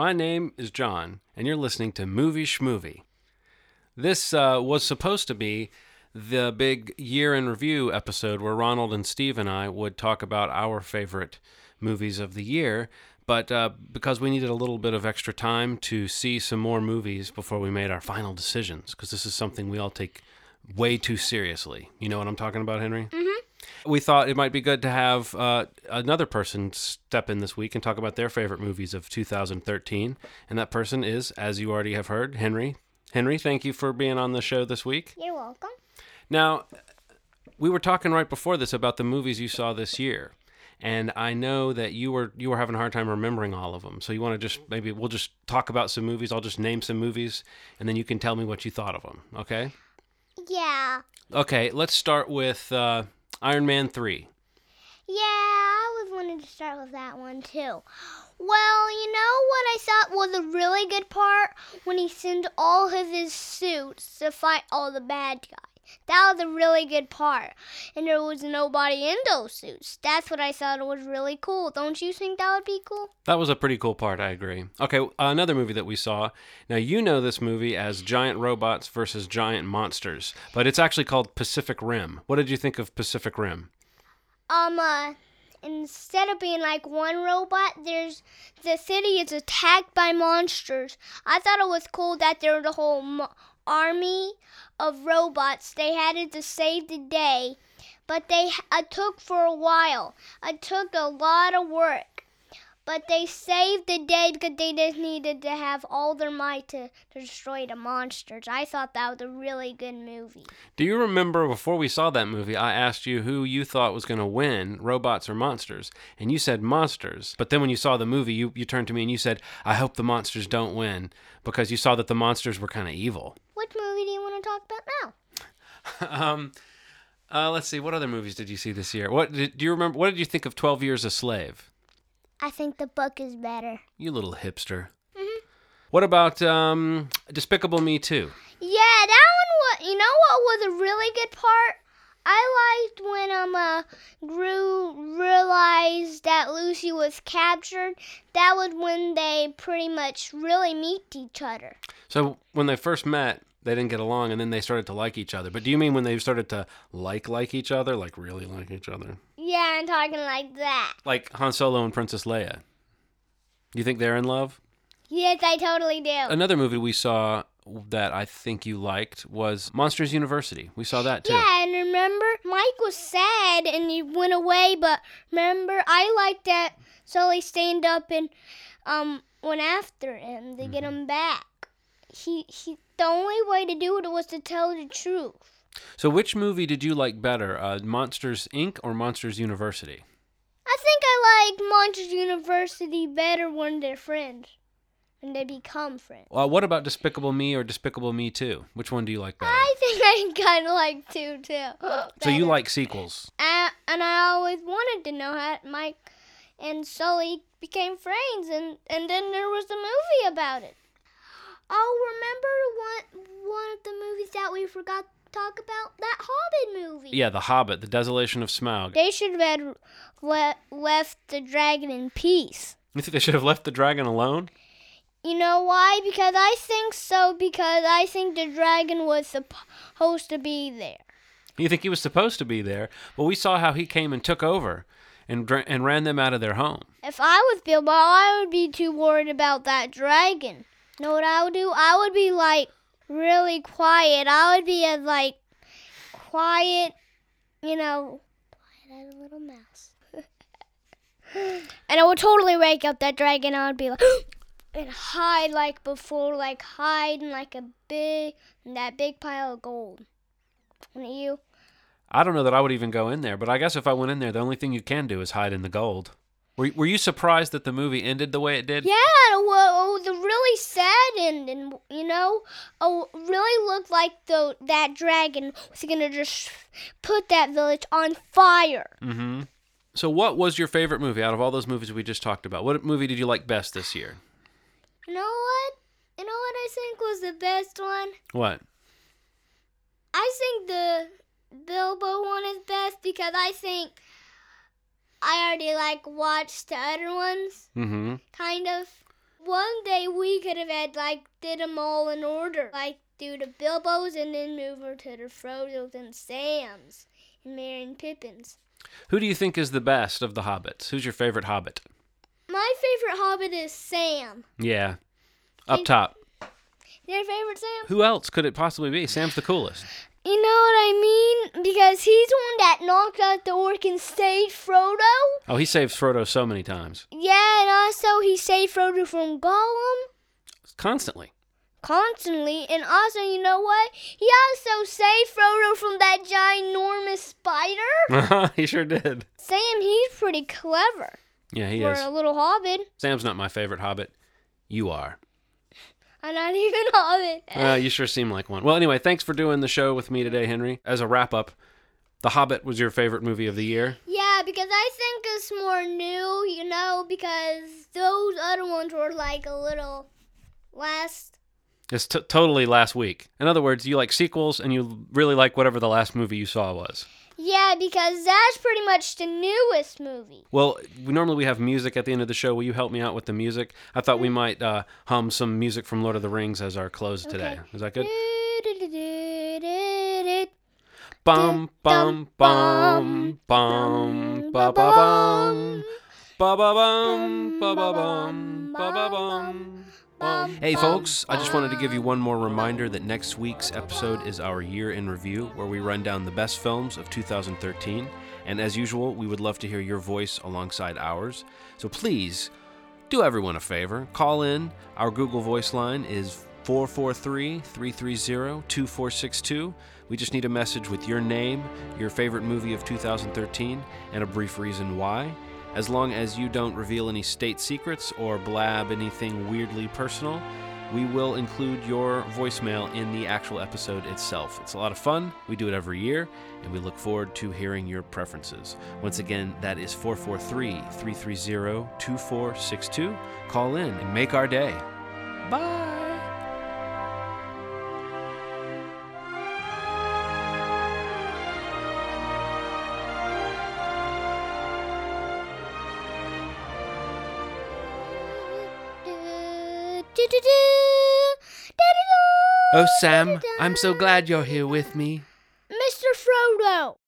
my name is John, and you're listening to Movie Schmovie. This uh, was supposed to be the big year in review episode where Ronald and Steve and I would talk about our favorite movies of the year. But uh, because we needed a little bit of extra time to see some more movies before we made our final decisions, because this is something we all take way too seriously. You know what I'm talking about, Henry? Mm-hmm. We thought it might be good to have uh, another person step in this week and talk about their favorite movies of 2013. And that person is, as you already have heard, Henry. Henry, thank you for being on the show this week. You're welcome. Now, we were talking right before this about the movies you saw this year, and I know that you were you were having a hard time remembering all of them. So you want to just maybe we'll just talk about some movies. I'll just name some movies, and then you can tell me what you thought of them. Okay? Yeah. Okay. Let's start with uh, Iron Man three. Yeah, I was wanting to start with that one too. Well, you know what I thought was a really good part when he sent all of his suits to fight all the bad guys. That was a really good part. And there was nobody in those suits. That's what I thought was really cool. Don't you think that would be cool? That was a pretty cool part. I agree. Okay, another movie that we saw. Now you know this movie as Giant Robots versus Giant Monsters, but it's actually called Pacific Rim. What did you think of Pacific Rim? Um, uh, instead of being like one robot, there's the city is attacked by monsters. I thought it was cool that there was a whole mo- army of robots. They had it to save the day, but they it took for a while. It took a lot of work, but they saved the day because they just needed to have all their might to, to destroy the monsters. I thought that was a really good movie. Do you remember before we saw that movie, I asked you who you thought was going to win, robots or monsters? And you said monsters. But then when you saw the movie, you, you turned to me and you said, I hope the monsters don't win because you saw that the monsters were kind of evil. Which movie to talk about now? um, uh, let's see. What other movies did you see this year? What did, do you remember? What did you think of Twelve Years a Slave? I think the book is better. You little hipster. What about um, Despicable Me 2? Yeah, that one was. You know what was a really good part? I liked when um uh, Gru realized that Lucy was captured. That was when they pretty much really meet each other. So when they first met, they didn't get along, and then they started to like each other. But do you mean when they started to like like each other, like really like each other, Yeah, I'm talking like that. like Han Solo and Princess Leia? You think they're in love? Yes, I totally do. Another movie we saw that I think you liked was Monsters University. We saw that too. Yeah, and remember, Mike was sad and he went away, but remember, I liked that Sully stand up and um went after him to get him back. He he. The only way to do it was to tell the truth. So which movie did you like better, uh, Monsters Inc. or Monsters University? I think I like Monsters University better when they're friends, when they become friends. Well, what about Despicable Me or Despicable Me 2? Which one do you like better? I think I kind of like two too. so you like sequels? Uh, and I always wanted to know how Mike and Sully became friends, and, and then there was a movie about it. Oh, remember one one of the movies that we forgot to talk about? That Hobbit movie. Yeah, The Hobbit, The Desolation of Smaug. They should have le- left the dragon in peace. You think they should have left the dragon alone? You know why? Because I think so. Because I think the dragon was supposed to be there. You think he was supposed to be there? Well, we saw how he came and took over and dra- and ran them out of their home. If I was Bilbo, I would be too worried about that dragon. Know what I would do? I would be like really quiet. I would be as like quiet, you know, quiet as a little mouse. and I would totally wake up that dragon. I would be like, and hide like before, like hide in like a big, that big pile of gold. Wouldn't you? I don't know that I would even go in there, but I guess if I went in there, the only thing you can do is hide in the gold. Were, were you surprised that the movie ended the way it did? Yeah, well, it was really sad ending. You know, oh, really looked like the that dragon was gonna just put that village on fire. Mm-hmm. So, what was your favorite movie out of all those movies we just talked about? What movie did you like best this year? You know what? You know what I think was the best one? What? I think the Bilbo one is best because I think I already like watched the other ones, Mm-hmm. kind of. One day we could have had like did them all in order, like do the Bilbos and then move over to the Frodos and Sams and Merry and Pippins. Who do you think is the best of the hobbits? Who's your favorite hobbit? My favorite Hobbit is Sam. Yeah. Up Think- top. Your favorite Sam? Who else could it possibly be? Sam's the coolest. You know what I mean? Because he's the one that knocked out the orc and saved Frodo. Oh, he saves Frodo so many times. Yeah, and also he saved Frodo from Gollum Constantly. constantly. And also, you know what? He also saved Frodo from that ginormous spider. he sure did. Sam, he's pretty clever Yeah, he for is. a little hobbit. Sam's not my favorite hobbit. You are. I'm not even a hobbit. Uh, you sure seem like one. Well, anyway, thanks for doing the show with me today, Henry. As a wrap up, The Hobbit was your favorite movie of the year. Yeah, because I think it's more new, you know, because those other ones were like a little last. It's t- totally last week. In other words, you like sequels and you really like whatever the last movie you saw was. Yeah, because that's pretty much the newest movie. Well, we, normally we have music at the end of the show. Will you help me out with the music? I thought we might uh, hum some music from Lord of the Rings as our close today. Is that good? Bum bum bum bum ba ba bum ba ba bum ba ba bum ba ba bum. Bum, Hey bum, folks, I just wanted to give you one more reminder that next week's episode is our year in review where we run down the best films of 2013. And as usual, we would love to hear your voice alongside ours. So please do everyone a favor. Call in. Our Google Voice line is 443 330 2462. We just need a message with your name, your favorite movie of 2013, and a brief reason why. As long as you don't reveal any state secrets or blab anything weirdly personal, we will include your voicemail in the actual episode itself. It's a lot of fun. We do it every year, and we look forward to hearing your preferences. Once again, that is 443 330 2462. Call in and make our day. Bye. Oh, Sam, I'm so glad you're here with me. Mr. Frodo.